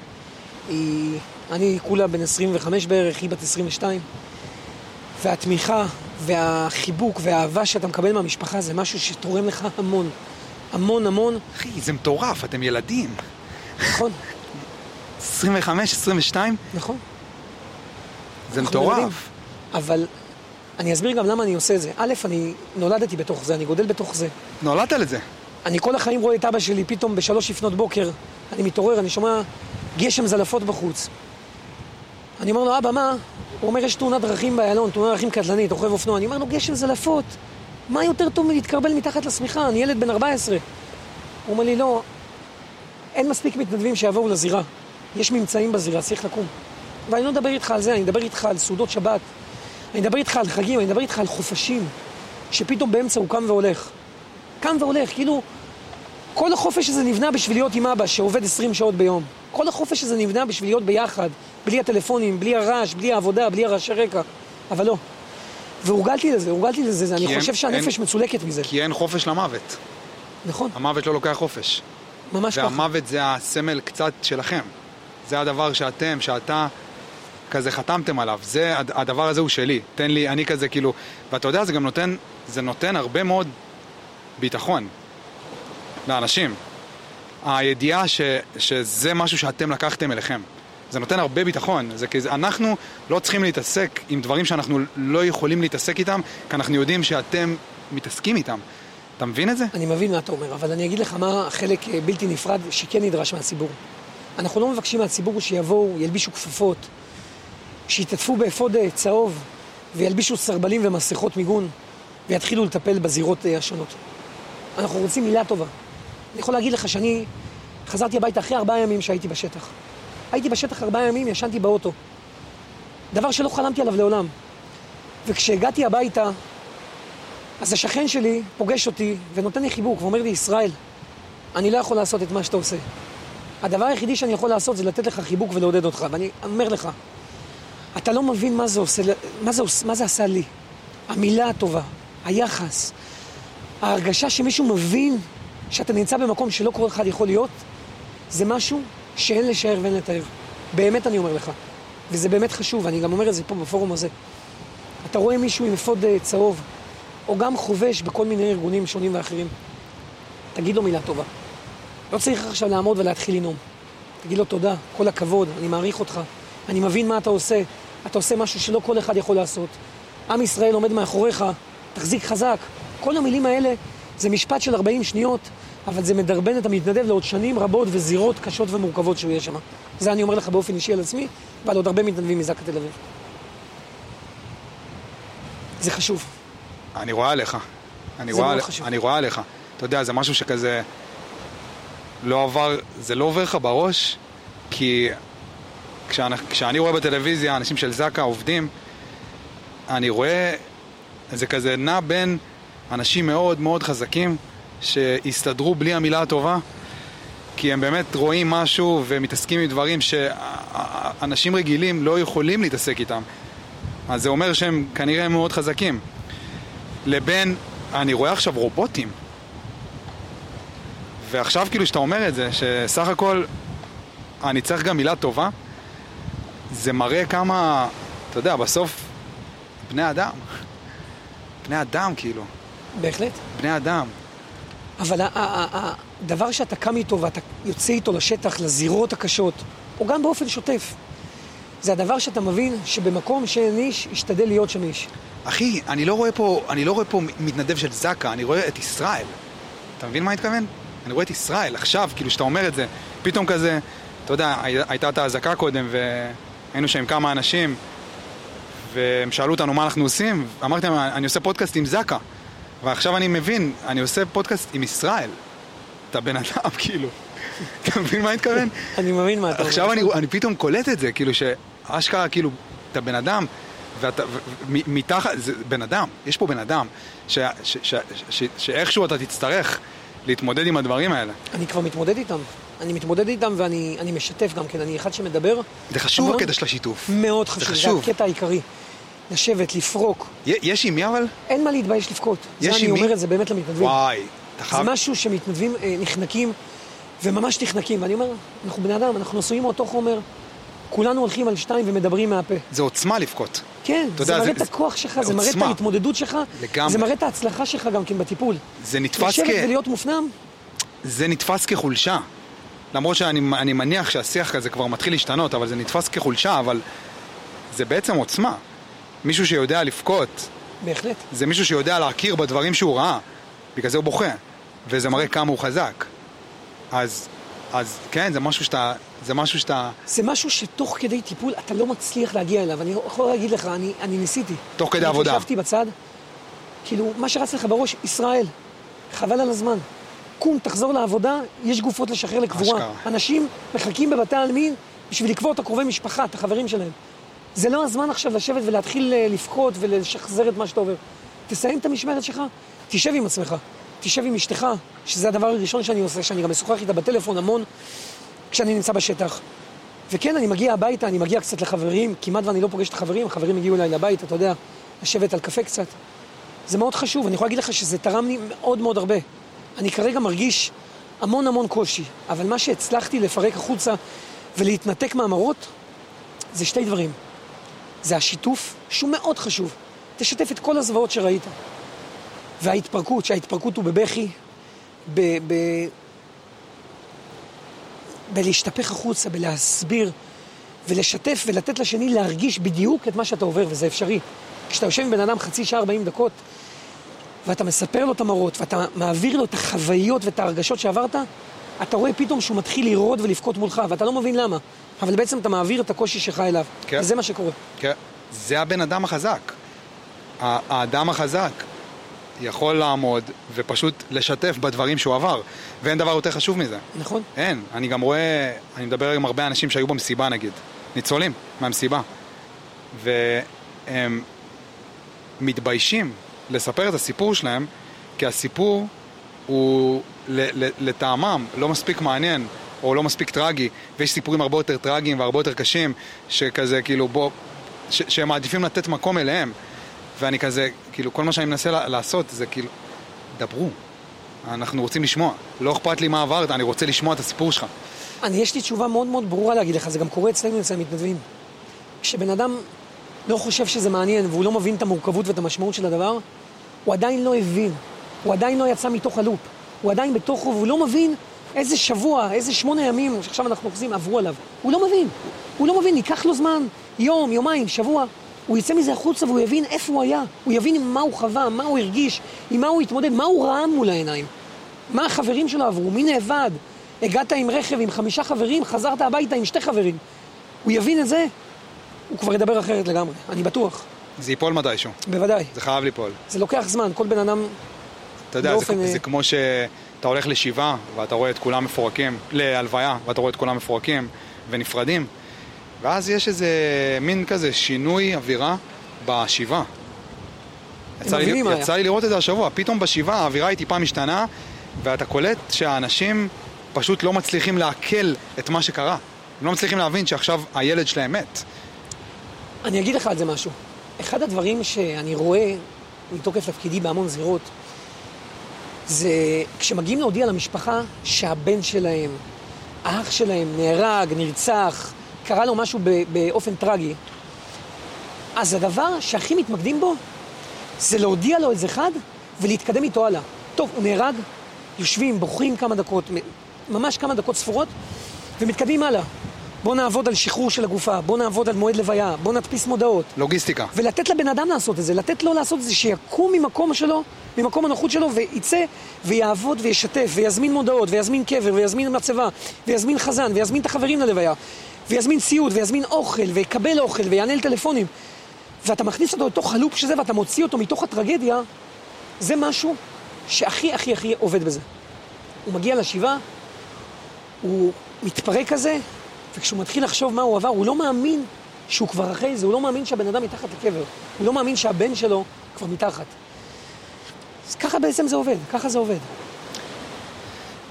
היא, אני כולה בן 25 בערך, היא בת 22, והתמיכה והחיבוק והאהבה שאתה מקבל מהמשפחה זה משהו שתורם לך המון. המון המון. אחי, זה מטורף, אתם ילדים. נכון. 25, 22? נכון. זה מטורף. אבל אני אסביר גם למה אני עושה את זה. א', אני נולדתי בתוך זה, אני גודל בתוך זה. נולדת לזה. אני כל החיים רואה את אבא שלי, פתאום בשלוש לפנות בוקר, אני מתעורר, אני שומע גשם זלפות בחוץ. אני אומר לו, אבא, מה? הוא אומר, יש תאונת דרכים באיילון, תאונת דרכים קטלנית, רוכב אופנוע. אני אומר לו, גשם זלפות. מה יותר טוב מלהתקרבל מתחת לשמיכה? אני ילד בן 14. הוא אומר לי, לא, אין מספיק מתנדבים שיבואו לזירה. יש ממצאים בזירה, צריך לקום. ואני לא מדבר איתך על זה, אני מדבר איתך על סעודות שבת. אני מדבר איתך על חגים, אני מדבר איתך על חופשים, שפתאום באמצע הוא קם והולך. קם והולך, כאילו, כל החופש הזה נבנה בשביל להיות עם אבא שעובד 20 שעות ביום. כל החופש הזה נבנה בשביל להיות ביחד, בלי הטלפונים, בלי הרעש, בלי העבודה, בלי הרעשי רקע. אבל לא. והורגלתי לזה, הורגלתי לזה, אני חושב שהנפש אין, מצולקת מזה. כי אין חופש למוות. נכון. המוות לא לוקח חופש. ממש ככה. והמוות זה הסמל קצת שלכם. זה הדבר שאתם, שאתה כזה חתמתם עליו. זה, הדבר הזה הוא שלי. תן לי, אני כזה כאילו... ואתה יודע, זה גם נותן, זה נותן הרבה מאוד ביטחון לאנשים. הידיעה ש, שזה משהו שאתם לקחתם אליכם. זה נותן הרבה ביטחון. זה כזה, אנחנו לא צריכים להתעסק עם דברים שאנחנו לא יכולים להתעסק איתם, כי אנחנו יודעים שאתם מתעסקים איתם. אתה מבין את זה? אני מבין מה אתה אומר, אבל אני אגיד לך מה החלק אה, בלתי נפרד שכן נדרש מהציבור. אנחנו לא מבקשים מהציבור שיבואו, ילבישו כפפות, שיתעטפו באפוד אה, צהוב וילבישו סרבלים ומסכות מיגון ויתחילו לטפל בזירות אה, השונות. אנחנו רוצים מילה טובה. אני יכול להגיד לך שאני חזרתי הביתה אחרי ארבעה ימים שהייתי בשטח. הייתי בשטח ארבעה ימים, ישנתי באוטו. דבר שלא חלמתי עליו לעולם. וכשהגעתי הביתה, אז השכן שלי פוגש אותי ונותן לי חיבוק ואומר לי, ישראל, אני לא יכול לעשות את מה שאתה עושה. הדבר היחידי שאני יכול לעשות זה לתת לך חיבוק ולעודד אותך. ואני אומר לך, אתה לא מבין מה זה עושה, מה זה, מה זה עשה לי. המילה הטובה, היחס, ההרגשה שמישהו מבין שאתה נמצא במקום שלא כל אחד יכול להיות, זה משהו שאין לשער ואין לתאר. באמת אני אומר לך. וזה באמת חשוב, ואני גם אומר את זה פה בפורום הזה. אתה רואה מישהו עם אפוד אה, צהוב, או גם חובש בכל מיני ארגונים שונים ואחרים, תגיד לו מילה טובה. לא צריך עכשיו לעמוד ולהתחיל לנאום. תגיד לו תודה, כל הכבוד, אני מעריך אותך, אני מבין מה אתה עושה, אתה עושה משהו שלא כל אחד יכול לעשות. עם ישראל עומד מאחוריך, תחזיק חזק. כל המילים האלה זה משפט של 40 שניות, אבל זה מדרבן את המתנדב לעוד שנים רבות וזירות קשות ומורכבות שהוא יהיה שם. זה אני אומר לך באופן אישי על עצמי, ועל עוד הרבה מתנדבים מזק"א תל אביב. זה חשוב. אני רואה עליך. אני רואה. אני רואה עליך. אתה יודע, זה משהו שכזה לא עבר, זה לא עובר לך בראש, כי כשאני, כשאני רואה בטלוויזיה אנשים של זק"א עובדים, אני רואה, זה כזה נע בין אנשים מאוד מאוד חזקים שהסתדרו בלי המילה הטובה, כי הם באמת רואים משהו ומתעסקים עם דברים שאנשים רגילים לא יכולים להתעסק איתם. אז זה אומר שהם כנראה מאוד חזקים. לבין, אני רואה עכשיו רובוטים. ועכשיו כאילו שאתה אומר את זה, שסך הכל אני צריך גם מילה טובה, זה מראה כמה, אתה יודע, בסוף בני אדם. בני אדם כאילו. בהחלט. בני אדם. אבל הדבר שאתה קם איתו ואתה יוצא איתו לשטח, לזירות הקשות, או גם באופן שוטף, זה הדבר שאתה מבין שבמקום שאין איש, ישתדל להיות שם איש. אחי, אני לא רואה פה, אני לא רואה פה מתנדב של זק"א, אני רואה את ישראל. אתה מבין מה אני מתכוון? אני רואה את ישראל, עכשיו, כאילו, שאתה אומר את זה, פתאום כזה, אתה יודע, הייתה את האזעקה קודם, והיינו שם כמה אנשים, והם שאלו אותנו מה אנחנו עושים, אמרתי להם, אני עושה פודקאסט עם זק"א. ועכשיו אני מבין, אני עושה פודקאסט עם ישראל. אתה בן אדם, כאילו. אתה מבין מה אני מתכוון? אני מבין מה אתה אומר. עכשיו אני, אני פתאום קולט את זה, כאילו שאשכרה, כאילו, אתה בן אדם, ואתה, מתחת, זה בן אדם, יש פה בן אדם, שאיכשהו אתה תצטרך להתמודד עם הדברים האלה. אני כבר מתמודד איתם. אני מתמודד איתם ואני אני משתף גם כן, אני אחד שמדבר. זה חשוב המון. הקטע של השיתוף. מאוד חשוב, זה חשוב. הקטע העיקרי. לשבת, לפרוק, יש עם מי אבל? אין מה להתבייש לבכות. זה יש אני עם מי? אומר את זה באמת למתנדבים. וואי, אתה זה חייב... משהו שמתנדבים אה, נחנקים, וממש נחנקים. ואני אומר, אנחנו בני אדם, אנחנו עשויים מאותו חומר. כולנו הולכים על שתיים ומדברים מהפה. זה עוצמה לבכות. כן, זה מראה זה- את הכוח שלך, זה מראה את. ההתמודדות שלך. זה מראה את ההצלחה שלך גם כן בטיפול. זה נתפס לשבת כ... ולהיות מופנם, זה נתפס כחולשה. למרות שאני אני מניח שהשיח כזה כבר מתחיל להשתנות, אבל זה נתפס כחולשה, אבל זה בעצם עוצמה. מישהו שיודע לבכות, בהחלט. זה מישהו שיודע להכיר בדברים שהוא ראה. בגלל זה הוא בוכה. וזה מראה כמה הוא חזק. אז, אז כן, זה משהו שאתה... זה משהו שאתה... זה משהו שתוך כדי טיפול אתה לא מצליח להגיע אליו. אני יכול להגיד לך, אני, אני ניסיתי. תוך כדי עבודה. ישבתי בצד, כאילו, מה שרץ לך בראש, ישראל, חבל על הזמן. קום, תחזור לעבודה, יש גופות לשחרר לקבורה. אשכרה. אנשים מחכים בבתי העלמין בשביל לקבור את הקרובי משפחה, את החברים שלהם. זה לא הזמן עכשיו לשבת ולהתחיל אה, לבכות ולשחזר את מה שאתה עובר. תסיים את המשמרת שלך, תשב עם עצמך, תשב עם אשתך, שזה הדבר הראשון שאני עושה, שאני גם משוחח איתה בטלפון המון כשאני נמצא בשטח. וכן, אני מגיע הביתה, אני מגיע קצת לחברים, כמעט ואני לא פוגש את החברים, החברים הגיעו אליי לבית, אתה יודע, לשבת על קפה קצת. זה מאוד חשוב, אני יכול להגיד לך שזה תרם לי מאוד מאוד הרבה. אני כרגע מרגיש המון המון קושי, אבל מה שהצלחתי לפרק החוצה ולהתנתק מהמראות, זה שתי דברים. זה השיתוף, שהוא מאוד חשוב. תשתף את כל הזוועות שראית. וההתפרקות, שההתפרקות הוא בבכי, ב... ב... בלהשתפך החוצה, בלהסביר, ולשתף ולתת לשני להרגיש בדיוק את מה שאתה עובר, וזה אפשרי. כשאתה יושב עם בן אדם חצי שעה, 40 דקות, ואתה מספר לו את המראות, ואתה מעביר לו את החוויות ואת ההרגשות שעברת, אתה רואה פתאום שהוא מתחיל לרעוד ולבכות מולך, ואתה לא מבין למה. אבל בעצם אתה מעביר את הקושי שלך אליו. כן. וזה מה שקורה. כן, זה הבן אדם החזק. האדם החזק יכול לעמוד ופשוט לשתף בדברים שהוא עבר, ואין דבר יותר חשוב מזה. נכון? אין. אני גם רואה, אני מדבר עם הרבה אנשים שהיו במסיבה נגיד, ניצולים מהמסיבה, והם מתביישים לספר את הסיפור שלהם, כי הסיפור הוא לטעמם לא מספיק מעניין. או לא מספיק טרגי, ויש סיפורים הרבה יותר טרגיים והרבה יותר קשים, שכזה כאילו בוא, ש- שהם מעדיפים לתת מקום אליהם. ואני כזה, כאילו כל מה שאני מנסה לעשות זה כאילו, דברו, אנחנו רוצים לשמוע. לא אכפת לי מה עברת, אני רוצה לשמוע את הסיפור שלך. אני, יש לי תשובה מאוד מאוד ברורה להגיד לך, זה גם קורה אצלנו אצל המתנדבים. כשבן אדם לא חושב שזה מעניין והוא לא מבין את המורכבות ואת המשמעות של הדבר, הוא עדיין לא הבין, הוא עדיין לא יצא מתוך הלופ, הוא עדיין בתוכו והוא לא מבין איזה שבוע, איזה שמונה ימים שעכשיו אנחנו אוחזים עברו עליו. הוא לא מבין, הוא לא מבין, ייקח לו זמן, יום, יומיים, שבוע. הוא יצא מזה החוצה והוא יבין איפה הוא היה, הוא יבין מה הוא חווה, מה הוא הרגיש, עם מה הוא התמודד, מה הוא ראה מול העיניים. מה החברים שלו עברו, מי נאבד. הגעת עם רכב עם חמישה חברים, חזרת הביתה עם שתי חברים. הוא יבין את זה, הוא כבר ידבר אחרת לגמרי, אני בטוח. זה ייפול מתישהו, בוודאי. זה חייב ליפול. זה לוקח זמן, כל בן אדם... אתה יודע, זה, באופן, אה, זה כמו שאתה הולך לשבעה ואתה רואה את כולם מפורקים, להלוויה, ואתה רואה את כולם מפורקים ונפרדים, ואז יש איזה מין כזה שינוי אווירה בשבעה. יצא, לי. יצא לי לראות את זה השבוע, פתאום בשבעה האווירה היא טיפה משתנה, ואתה קולט שהאנשים פשוט לא מצליחים לעכל את מה שקרה. הם לא מצליחים להבין שעכשיו הילד שלהם מת. אני אגיד לך על זה משהו. אחד הדברים שאני רואה מתוקף תפקידי בהמון זירות, זה כשמגיעים להודיע למשפחה שהבן שלהם, האח שלהם נהרג, נרצח, קרה לו משהו באופן טרגי, אז הדבר שהכי מתמקדים בו זה להודיע לו איזה אחד ולהתקדם איתו הלאה. טוב, הוא נהרג, יושבים, בוכים כמה דקות, ממש כמה דקות ספורות, ומתקדמים הלאה. בוא נעבוד על שחרור של הגופה, בוא נעבוד על מועד לוויה, בוא נדפיס מודעות. לוגיסטיקה. ולתת לבן אדם לעשות את זה, לתת לו לעשות את זה, שיקום ממקום שלו, ממקום הנוחות שלו, ויצא ויעבוד וישתף, ויזמין מודעות, ויזמין קבר, ויזמין מצבה, ויזמין חזן, ויזמין את החברים ללוויה, ויזמין ציוד, ויזמין אוכל, ויקבל אוכל, ויענה לטלפונים. ואתה מכניס אותו לתוך הלופ של זה, ואתה מוציא אותו מתוך הטרגדיה, זה משהו שהכי הכי הכי עובד בזה. הוא מגיע לשבעה, הוא מתפרק כזה, וכשהוא מתחיל לחשוב מה הוא עבר, הוא לא מאמין שהוא כבר אחרי זה, הוא לא מאמין שהבן אדם מתחת לקבר. הוא לא מאמין שהבן שלו כבר מתחת. אז ככה בעצם זה עובד, ככה זה עובד.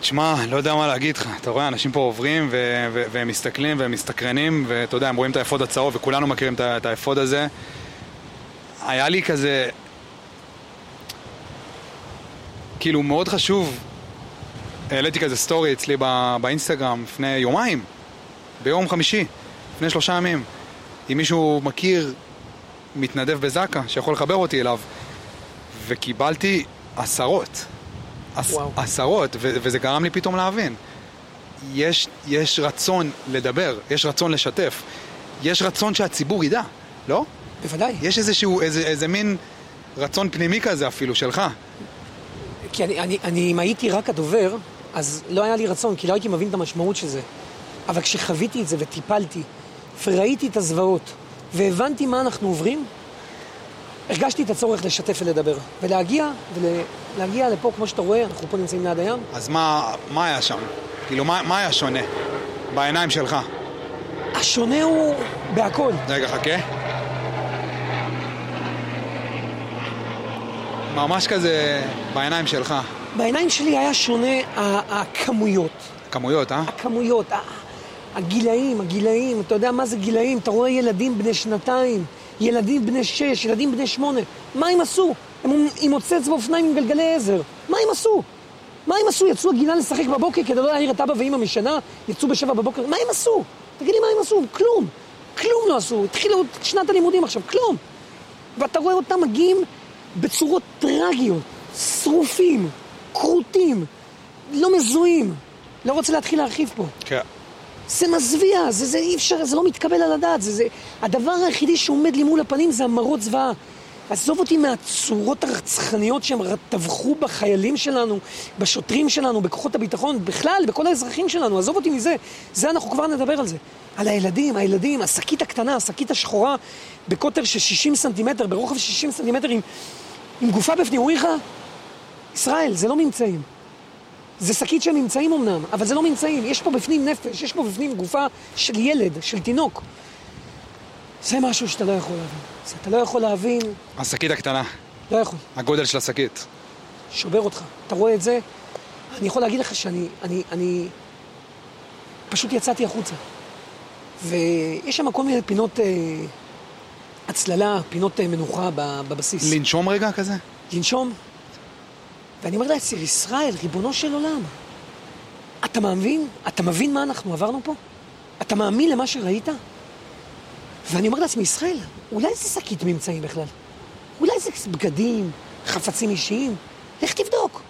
תשמע, לא יודע מה להגיד לך. אתה רואה, אנשים פה עוברים ו- ו- והם מסתכלים והם מסתקרנים, ואתה יודע, הם רואים את האפוד הצהוב, וכולנו מכירים את האפוד הזה. היה לי כזה... כאילו, מאוד חשוב. העליתי כזה סטורי אצלי ב- באינסטגרם לפני יומיים, ביום חמישי, לפני שלושה ימים. אם מישהו מכיר מתנדב בזק"א שיכול לחבר אותי אליו, וקיבלתי עשרות. עש, וואו. עשרות, ו- וזה גרם לי פתאום להבין. יש, יש רצון לדבר, יש רצון לשתף, יש רצון שהציבור ידע, לא? בוודאי. יש איזשהו, איזה, איזה מין רצון פנימי כזה אפילו שלך. כי אני, אני, אני, אם הייתי רק הדובר, אז לא היה לי רצון, כי לא הייתי מבין את המשמעות של זה. אבל כשחוויתי את זה וטיפלתי, וראיתי את הזוועות, והבנתי מה אנחנו עוברים, הרגשתי את הצורך לשתף ולדבר. ולהגיע, ולהגיע לפה, כמו שאתה רואה, אנחנו פה נמצאים ליד הים. אז מה, מה היה שם? כאילו, מה, מה היה שונה בעיניים שלך? השונה הוא בהכל. רגע, חכה. ממש כזה בעיניים שלך. בעיניים שלי היה שונה הכמויות. כמויות, אה? הכמויות, הגילאים, הגילאים, אתה יודע מה זה גילאים? אתה רואה ילדים בני שנתיים, ילדים בני שש, ילדים בני שמונה. מה הם עשו? הם עם מוצץ באופניים עם גלגלי עזר. מה הם עשו? מה הם עשו? יצאו הגינה לשחק בבוקר כדי לא להעיר את אבא ואמא משנה? יצאו בשבע בבוקר? מה הם עשו? תגיד לי מה הם עשו? כלום. כלום לא עשו. התחילו את שנת הלימודים עכשיו, כלום. ואתה רואה אותם מגיעים בצורות טרגיות, שרופים, כרותים, לא מזוהים. לא רוצה להתחיל להרחיב פה. כן. זה מזוויע, זה, זה אי אפשר, זה לא מתקבל על הדעת. זה, זה, הדבר היחידי שעומד לי מול הפנים זה המראות זוועה. עזוב אותי מהצורות הרצחניות שהם טבחו בחיילים שלנו, בשוטרים שלנו, בכוחות הביטחון, בכלל, בכל האזרחים שלנו, עזוב אותי מזה. זה אנחנו כבר נדבר על זה. על הילדים, הילדים, השקית הקטנה, השקית השחורה, בקוטר של 60 סנטימטר, ברוחב של 60 סנטימטר, עם, עם גופה בפנים. אומרים לך, ישראל, זה לא ממצאים. זה שקית של ממצאים אמנם, אבל זה לא ממצאים. יש פה בפנים נפש, יש פה בפנים גופה של ילד, של תינוק. זה משהו שאתה לא יכול להבין. זה אתה לא יכול להבין, השקית הקטנה, לא יכול. הגודל של השקית. שובר אותך. אתה רואה את זה? אני יכול להגיד לך שאני אני, אני פשוט יצאתי החוצה. ויש שם כל מיני פינות אה, הצללה, פינות אה, מנוחה בבסיס. לנשום רגע כזה? לנשום. ואני אומר לעצמי, ישראל, ריבונו של עולם, אתה מבין? אתה מבין מה אנחנו עברנו פה? אתה מאמין למה שראית? ואני אומר לעצמי, ישראל, אולי זה שקית ממצאים בכלל? אולי זה בגדים, חפצים אישיים? לך תבדוק.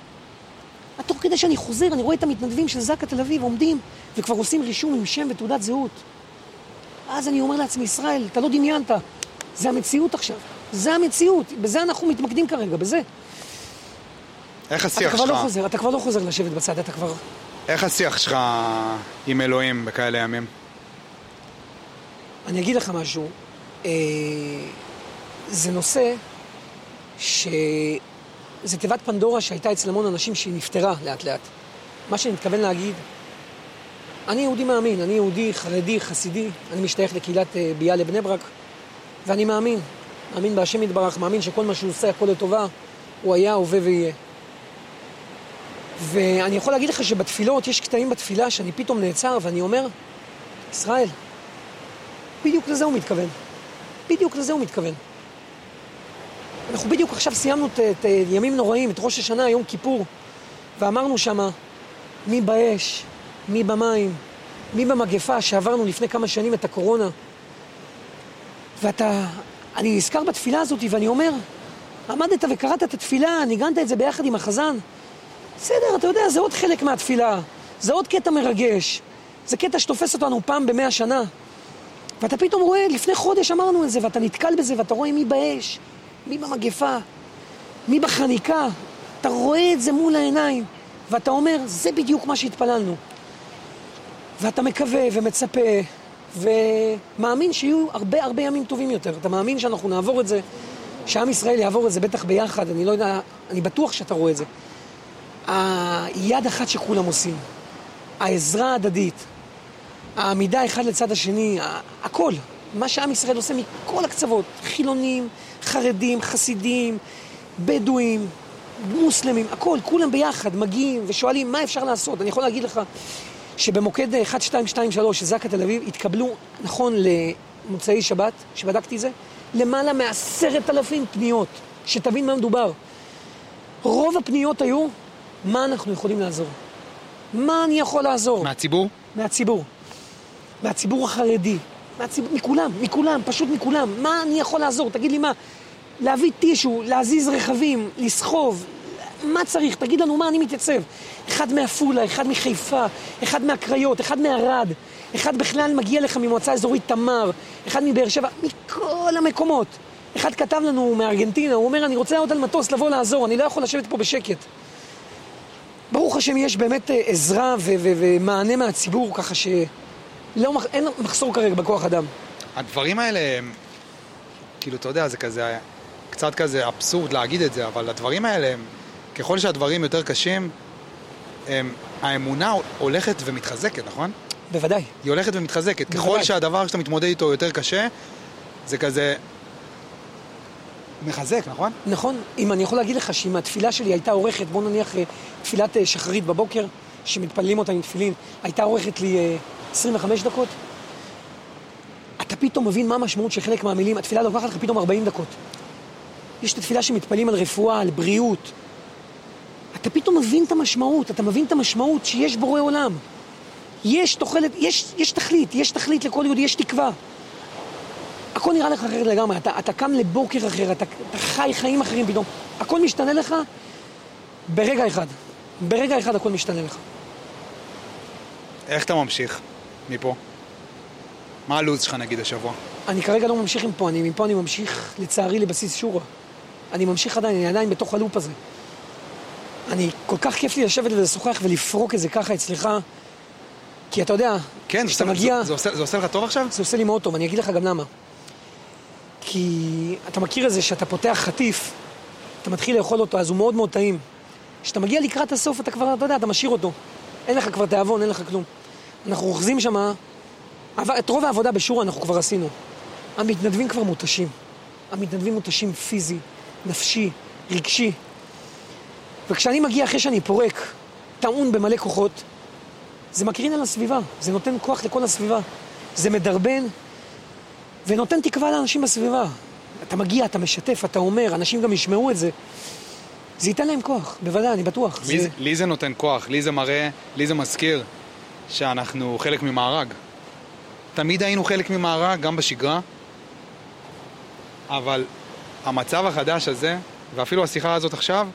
תוך כדי שאני חוזר, אני רואה את המתנדבים של זק"א תל אביב עומדים וכבר עושים רישום עם שם ותעודת זהות. אז אני אומר לעצמי, ישראל, אתה לא דמיינת, זה המציאות עכשיו. זה המציאות, בזה אנחנו מתמקדים כרגע, בזה. איך אתה השיח כבר לא שלך? חוזר, אתה כבר לא חוזר לשבת בצד, אתה כבר... איך השיח שלך עם אלוהים בכאלה ימים? אני אגיד לך משהו, אה, זה נושא ש... זה תיבת פנדורה שהייתה אצל המון אנשים שהיא נפתרה לאט לאט. מה שאני מתכוון להגיד, אני יהודי מאמין, אני יהודי חרדי, חסידי, אני משתייך לקהילת אה, ביאה לבני ברק, ואני מאמין, מאמין בהשם יתברך, מאמין שכל מה שהוא עושה הכל לטובה, הוא היה, הווה ויהיה. ואני יכול להגיד לך שבתפילות, יש קטעים בתפילה שאני פתאום נעצר ואני אומר, ישראל, בדיוק לזה הוא מתכוון. בדיוק לזה הוא מתכוון. אנחנו בדיוק עכשיו סיימנו את, את ימים נוראים, את ראש השנה, יום כיפור, ואמרנו שמה, מי באש, מי במים, מי במגפה שעברנו לפני כמה שנים את הקורונה. ואתה, אני נזכר בתפילה הזאת ואני אומר, עמדת וקראת את התפילה, ניגנת את זה ביחד עם החזן. בסדר, אתה יודע, זה עוד חלק מהתפילה, זה עוד קטע מרגש, זה קטע שתופס אותנו פעם במאה שנה. ואתה פתאום רואה, לפני חודש אמרנו את זה, ואתה נתקל בזה, ואתה רואה מי באש, מי במגפה, מי בחניקה. אתה רואה את זה מול העיניים, ואתה אומר, זה בדיוק מה שהתפללנו. ואתה מקווה ומצפה, ומאמין שיהיו הרבה הרבה ימים טובים יותר. אתה מאמין שאנחנו נעבור את זה, שעם ישראל יעבור את זה בטח ביחד, אני לא יודע, אני בטוח שאתה רואה את זה. היד אחת שכולם עושים, העזרה ההדדית, העמידה אחד לצד השני, הכל, מה שעם ישראל עושה מכל הקצוות, חילונים, חרדים, חסידים, בדואים, מוסלמים, הכל, כולם ביחד מגיעים ושואלים מה אפשר לעשות. אני יכול להגיד לך שבמוקד 1223 של זק"א תל אביב התקבלו, נכון למוצאי שבת, שבדקתי את זה, למעלה מעשרת אלפים פניות, שתבין מה מדובר. רוב הפניות היו, מה אנחנו יכולים לעזור? מה אני יכול לעזור? מהציבור? מהציבור. מהציבור החרדי. מהציבור, מכולם, מכולם, פשוט מכולם. מה אני יכול לעזור? תגיד לי מה. להביא טישו, להזיז רכבים, לסחוב, מה צריך? תגיד לנו מה אני מתייצב. אחד מעפולה, אחד מחיפה, אחד מהקריות, אחד מערד, אחד בכלל מגיע לך ממועצה אזורית תמר, אחד מבאר שבע, מכל המקומות. אחד כתב לנו מארגנטינה, הוא אומר, אני רוצה לעלות על מטוס לבוא לעזור, אני לא יכול לשבת פה בשקט. ברוך השם, יש באמת אה, עזרה ומענה מהציבור, ככה שאין מחסור כרגע בכוח אדם. הדברים האלה הם, כאילו, אתה יודע, זה כזה, קצת כזה אבסורד להגיד את זה, אבל הדברים האלה הם, ככל שהדברים יותר קשים, הם, האמונה הולכת ומתחזקת, נכון? בוודאי. היא הולכת ומתחזקת. בוודאי. ככל שהדבר שאתה מתמודד איתו יותר קשה, זה כזה... מחזק, נכון? נכון, אם אני יכול להגיד לך שאם התפילה שלי הייתה עורכת, בוא נניח אה, תפילת אה, שחרית בבוקר, שמתפללים אותה עם תפילין, הייתה עורכת לי אה, 25 דקות, אתה פתאום מבין מה המשמעות של חלק מהמילים, התפילה לוקחת לך פתאום 40 דקות. יש את התפילה שמתפללים על רפואה, על בריאות. אתה פתאום מבין את המשמעות, אתה מבין את המשמעות שיש בורא עולם. יש תוחלת, יש, יש תכלית, יש תכלית לכל יהודי, יש תקווה. הכל נראה לך אחרת לגמרי, אתה, אתה קם לבוקר אחר, אתה, אתה חי חיים אחרים פתאום. הכל משתנה לך ברגע אחד. ברגע אחד הכל משתנה לך. איך אתה ממשיך מפה? מה הלו"ז שלך נגיד השבוע? אני כרגע לא ממשיך מפה, אני מפה אני ממשיך לצערי לבסיס שורה. אני ממשיך עדיין, אני עדיין בתוך הלופ הזה. אני, כל כך כיף לי לשבת ולשוחח ולפרוק את זה ככה אצלך, כי אתה יודע, כן, כשאתה מגיע, זה, זה, עושה, זה עושה לך טוב עכשיו? זה עושה לי מאוד טוב, אני אגיד לך גם למה. כי אתה מכיר את זה שאתה פותח חטיף, אתה מתחיל לאכול אותו, אז הוא מאוד מאוד טעים. כשאתה מגיע לקראת הסוף, אתה כבר, אתה יודע, אתה משאיר אותו. אין לך כבר תיאבון, אין לך כלום. אנחנו אוחזים שם, את רוב העבודה בשורה אנחנו כבר עשינו. המתנדבים כבר מותשים. המתנדבים מותשים פיזי, נפשי, רגשי. וכשאני מגיע אחרי שאני פורק, טעון במלא כוחות, זה מקרין על הסביבה, זה נותן כוח לכל הסביבה. זה מדרבן ונותן תקווה לאנשים בסביבה. אתה מגיע, אתה משתף, אתה אומר, אנשים גם ישמעו את זה. זה ייתן להם כוח, בוודאי, אני בטוח. לי, זה... זה... לי זה נותן כוח, לי זה מראה, לי זה מזכיר שאנחנו חלק ממארג. תמיד היינו חלק ממארג, גם בשגרה, אבל המצב החדש הזה, ואפילו השיחה הזאת עכשיו,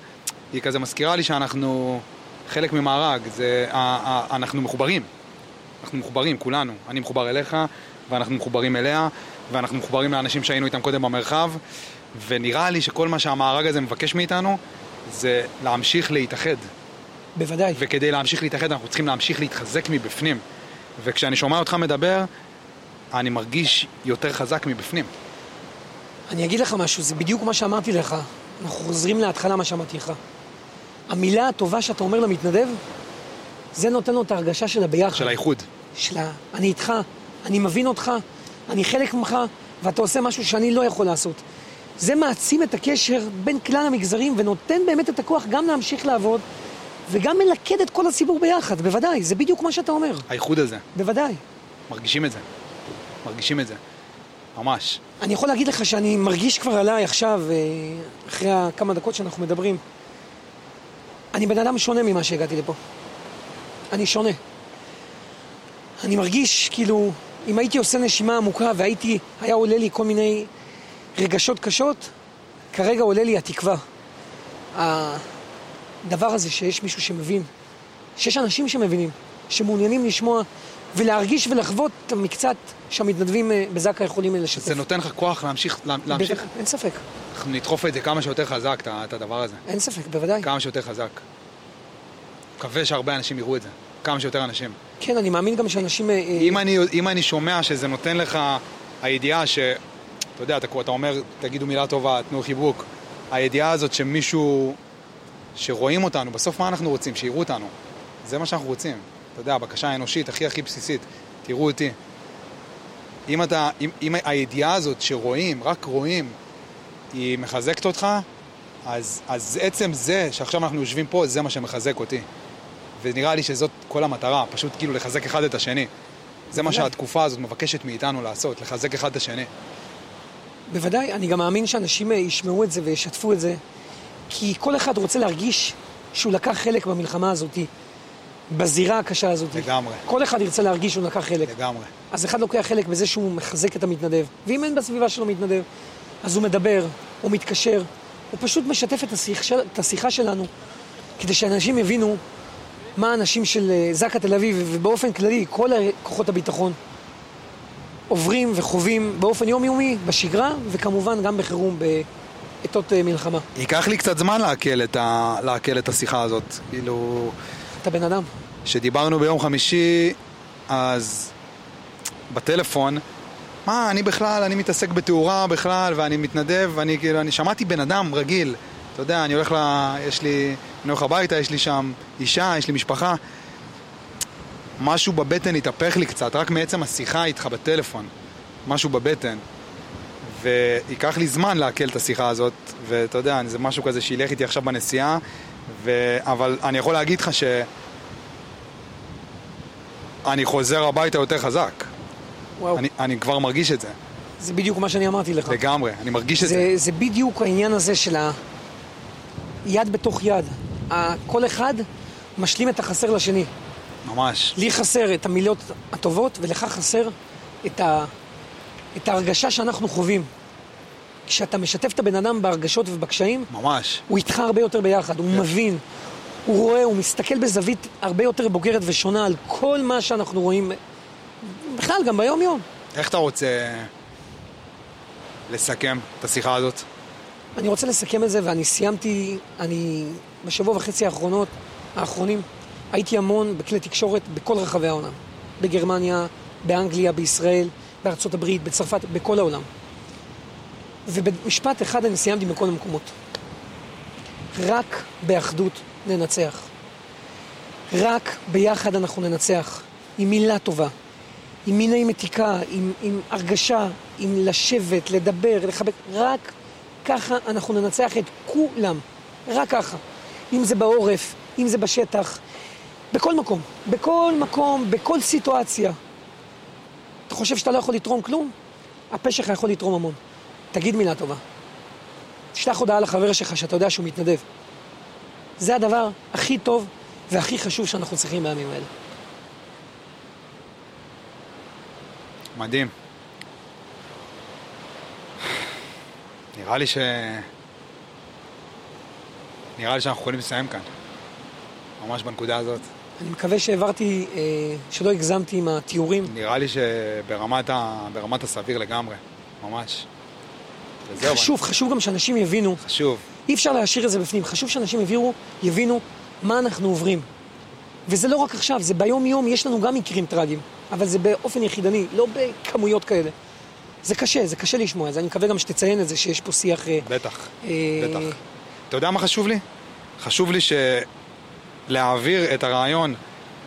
היא כזה מזכירה לי שאנחנו חלק ממארג, זה, אנחנו מחוברים. אנחנו מחוברים, כולנו. אני מחובר אליך, ואנחנו מחוברים אליה, ואנחנו מחוברים לאנשים שהיינו איתם קודם במרחב, ונראה לי שכל מה שהמארג הזה מבקש מאיתנו, זה להמשיך להתאחד. בוודאי. וכדי להמשיך להתאחד אנחנו צריכים להמשיך להתחזק מבפנים. וכשאני שומע אותך מדבר, אני מרגיש יותר חזק מבפנים. אני אגיד לך משהו, זה בדיוק מה שאמרתי לך. אנחנו חוזרים להתחלה מה שאמרתי לך. המילה הטובה שאתה אומר למתנדב, זה נותן לו את ההרגשה של הביחד. של האיחוד. של ה... אני איתך, אני מבין אותך, אני חלק ממך, ואתה עושה משהו שאני לא יכול לעשות. זה מעצים את הקשר בין כלל המגזרים ונותן באמת את הכוח גם להמשיך לעבוד וגם מלכד את כל הציבור ביחד, בוודאי, זה בדיוק מה שאתה אומר, האיחוד הזה. בוודאי. מרגישים את זה. מרגישים את זה. ממש. אני יכול להגיד לך שאני מרגיש כבר עליי עכשיו, אה, אחרי כמה דקות שאנחנו מדברים, אני בן אדם שונה ממה שהגעתי לפה. אני שונה. אני מרגיש כאילו, אם הייתי עושה נשימה עמוקה והייתי, היה עולה לי כל מיני רגשות קשות, כרגע עולה לי התקווה. הדבר הזה שיש מישהו שמבין, שיש אנשים שמבינים, שמעוניינים לשמוע ולהרגיש ולחוות את המקצת שהמתנדבים אה, בזק"א יכולים לשתף. זה נותן לך כוח להמשיך, להמשיך. בוודאי, אין ספק, אנחנו נדחוף את זה כמה שיותר חזק, את הדבר הזה. אין ספק, בוודאי. כמה שיותר חזק. מקווה שהרבה אנשים יראו את זה. כמה שיותר אנשים. כן, אני מאמין גם שאנשים... אה, אה, אם אני, אם אני שומע שזה נותן לך הידיעה ש... אתה יודע, אתה, אתה אומר, תגידו מילה טובה, תנו חיבוק. הידיעה הזאת שמישהו... שרואים אותנו, בסוף מה אנחנו רוצים? שיראו אותנו. זה מה שאנחנו רוצים. אתה יודע, הבקשה האנושית הכי הכי בסיסית. תראו אותי. אם אתה, אם, אם הידיעה הזאת שרואים, רק רואים, היא מחזקת אותך, אז, אז עצם זה שעכשיו אנחנו יושבים פה, זה מה שמחזק אותי. ונראה לי שזאת כל המטרה, פשוט כאילו לחזק אחד את השני. זה מה. שהתקופה הזאת מבקשת מאיתנו לעשות, לחזק אחד את השני. בוודאי, אני גם מאמין שאנשים אה, ישמעו את זה וישתפו את זה, כי כל אחד רוצה להרגיש שהוא לקח חלק במלחמה הזאת, בזירה הקשה הזאת. לגמרי. כל אחד ירצה להרגיש שהוא לקח חלק. לגמרי. אז אחד לוקח חלק בזה שהוא מחזק את המתנדב, ואם אין בסביבה שלו מתנדב, אז הוא מדבר, הוא מתקשר, הוא פשוט משתף את השיח, את השיחה שלנו, כדי שאנשים יבינו מה האנשים של אה, זק"א תל אביב, ובאופן כללי, כל כוחות הביטחון, עוברים וחווים באופן יומיומי, בשגרה, וכמובן גם בחירום, אה, מלחמה. ייקח לי קצת זמן לעכל את, ה... לעכל את השיחה הזאת. כאילו, אתה בן אדם. כשדיברנו ביום חמישי, אז בטלפון, מה, אני בכלל, אני מתעסק בתאורה בכלל, ואני מתנדב, ואני כאילו, אני שמעתי בן אדם רגיל. אתה יודע, אני הולך ל... יש לי... אני הולך הביתה, יש לי שם אישה, יש לי משפחה. משהו בבטן התהפך לי קצת, רק מעצם השיחה איתך בטלפון. משהו בבטן. וייקח לי זמן לעכל את השיחה הזאת, ואתה יודע, זה משהו כזה שילך איתי עכשיו בנסיעה, ו... אבל אני יכול להגיד לך ש... אני חוזר הביתה יותר חזק. וואו, אני, אני כבר מרגיש את זה, זה בדיוק מה שאני אמרתי לך. לגמרי, אני מרגיש את זה. זה, זה בדיוק העניין הזה של היד בתוך יד. כל אחד משלים את החסר לשני. ממש. לי חסר את המילות הטובות, ולך חסר את, ה, את ההרגשה שאנחנו חווים. כשאתה משתף את הבן אדם בהרגשות ובקשיים, ממש. הוא איתך הרבה יותר ביחד, הוא מבין, הוא רואה, הוא מסתכל בזווית הרבה יותר בוגרת ושונה על כל מה שאנחנו רואים, בכלל, גם ביום-יום. איך אתה רוצה לסכם את השיחה הזאת? אני רוצה לסכם את זה, ואני סיימתי, אני בשבוע וחצי האחרונות, האחרונים, הייתי המון בכלי תקשורת בכל רחבי העולם. בגרמניה, באנגליה, בישראל, בארצות הברית, בצרפת, בכל העולם. ובמשפט אחד אני סיימתי בכל המקומות. רק באחדות ננצח. רק ביחד אנחנו ננצח. עם מילה טובה, עם מיני מתיקה, עם, עם הרגשה, עם לשבת, לדבר, לחבק. רק ככה אנחנו ננצח את כולם. רק ככה. אם זה בעורף, אם זה בשטח, בכל מקום. בכל מקום, בכל סיטואציה. אתה חושב שאתה לא יכול לתרום כלום? הפה שלך יכול לתרום המון. תגיד מילה טובה. תשלח הודעה לחבר שלך שאתה יודע שהוא מתנדב. זה הדבר הכי טוב והכי חשוב שאנחנו צריכים בימים האלה. מדהים. נראה לי ש... נראה לי שאנחנו יכולים לסיים כאן. ממש בנקודה הזאת. אני מקווה שהעברתי, אה, שלא הגזמתי עם התיאורים. נראה לי שברמת ה... הסביר לגמרי. ממש. חשוב, חשוב גם שאנשים יבינו, חשוב. אי אפשר להשאיר את זה בפנים, חשוב שאנשים יבינו, יבינו מה אנחנו עוברים. וזה לא רק עכשיו, זה ביום-יום, יש לנו גם מקרים טרגיים, אבל זה באופן יחידני, לא בכמויות כאלה. זה קשה, זה קשה לשמוע את זה, אני מקווה גם שתציין את זה, שיש פה שיח... אה, בטח. אה, בטח. אתה יודע מה חשוב לי? חשוב לי ש... להעביר את הרעיון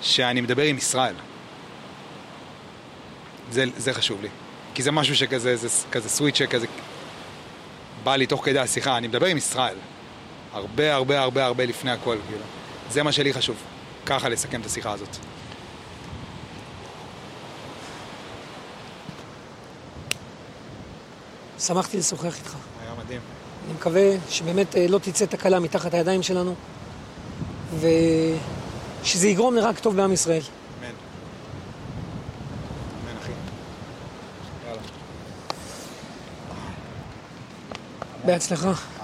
שאני מדבר עם ישראל. זה, זה חשוב לי. כי זה משהו שכזה, זה כזה סוויץ' שכזה בא לי תוך כדי השיחה. אני מדבר עם ישראל. הרבה הרבה הרבה הרבה לפני הכל, כאילו. זה מה שלי חשוב. ככה לסכם את השיחה הזאת. שמחתי לשוחח איתך. היה מדהים. אני מקווה שבאמת אה, לא תצא תקלה מתחת הידיים שלנו, ושזה יגרום לרק טוב בעם ישראל. אמן. אמן, אחי. יאללה. בהצלחה.